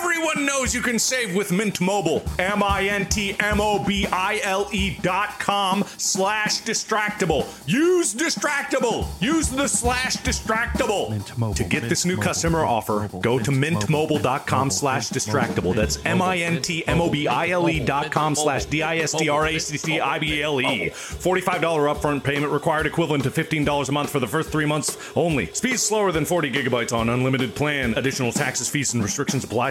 Everyone knows you can save with Mint Mobile. M I N T M O B I L E dot com slash distractible. Use distractible. Use the slash distractible. Mint Mobile, to get Mint this new Mobile, customer Mint offer, Mobile, go to Mint mintmobile.com Mobile, slash Mint distractible. That's Mint M Mobile, I N T M O B I L E dot com slash D I S T R A C C I B L E. $45 upfront payment required equivalent to $15 a month for the first three months only. Speed slower than 40 gigabytes on unlimited plan. Additional taxes, fees, and restrictions apply.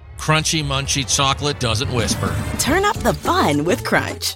Crunchy, munchy chocolate doesn't whisper. Turn up the fun with Crunch.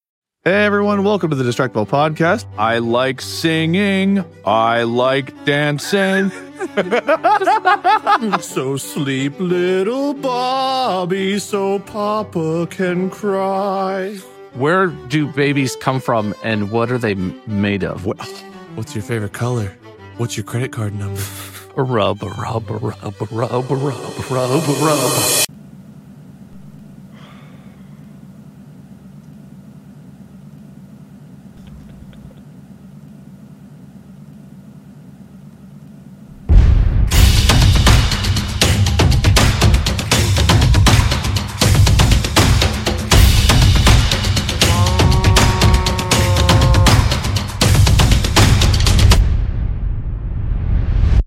Hey everyone, welcome to the Distractible Podcast. I like singing. I like dancing. so sleep, little Bobby, so Papa can cry. Where do babies come from and what are they m- made of? What, what's your favorite color? What's your credit card number? Rub, rub, rub, rub, rub, rub, rub.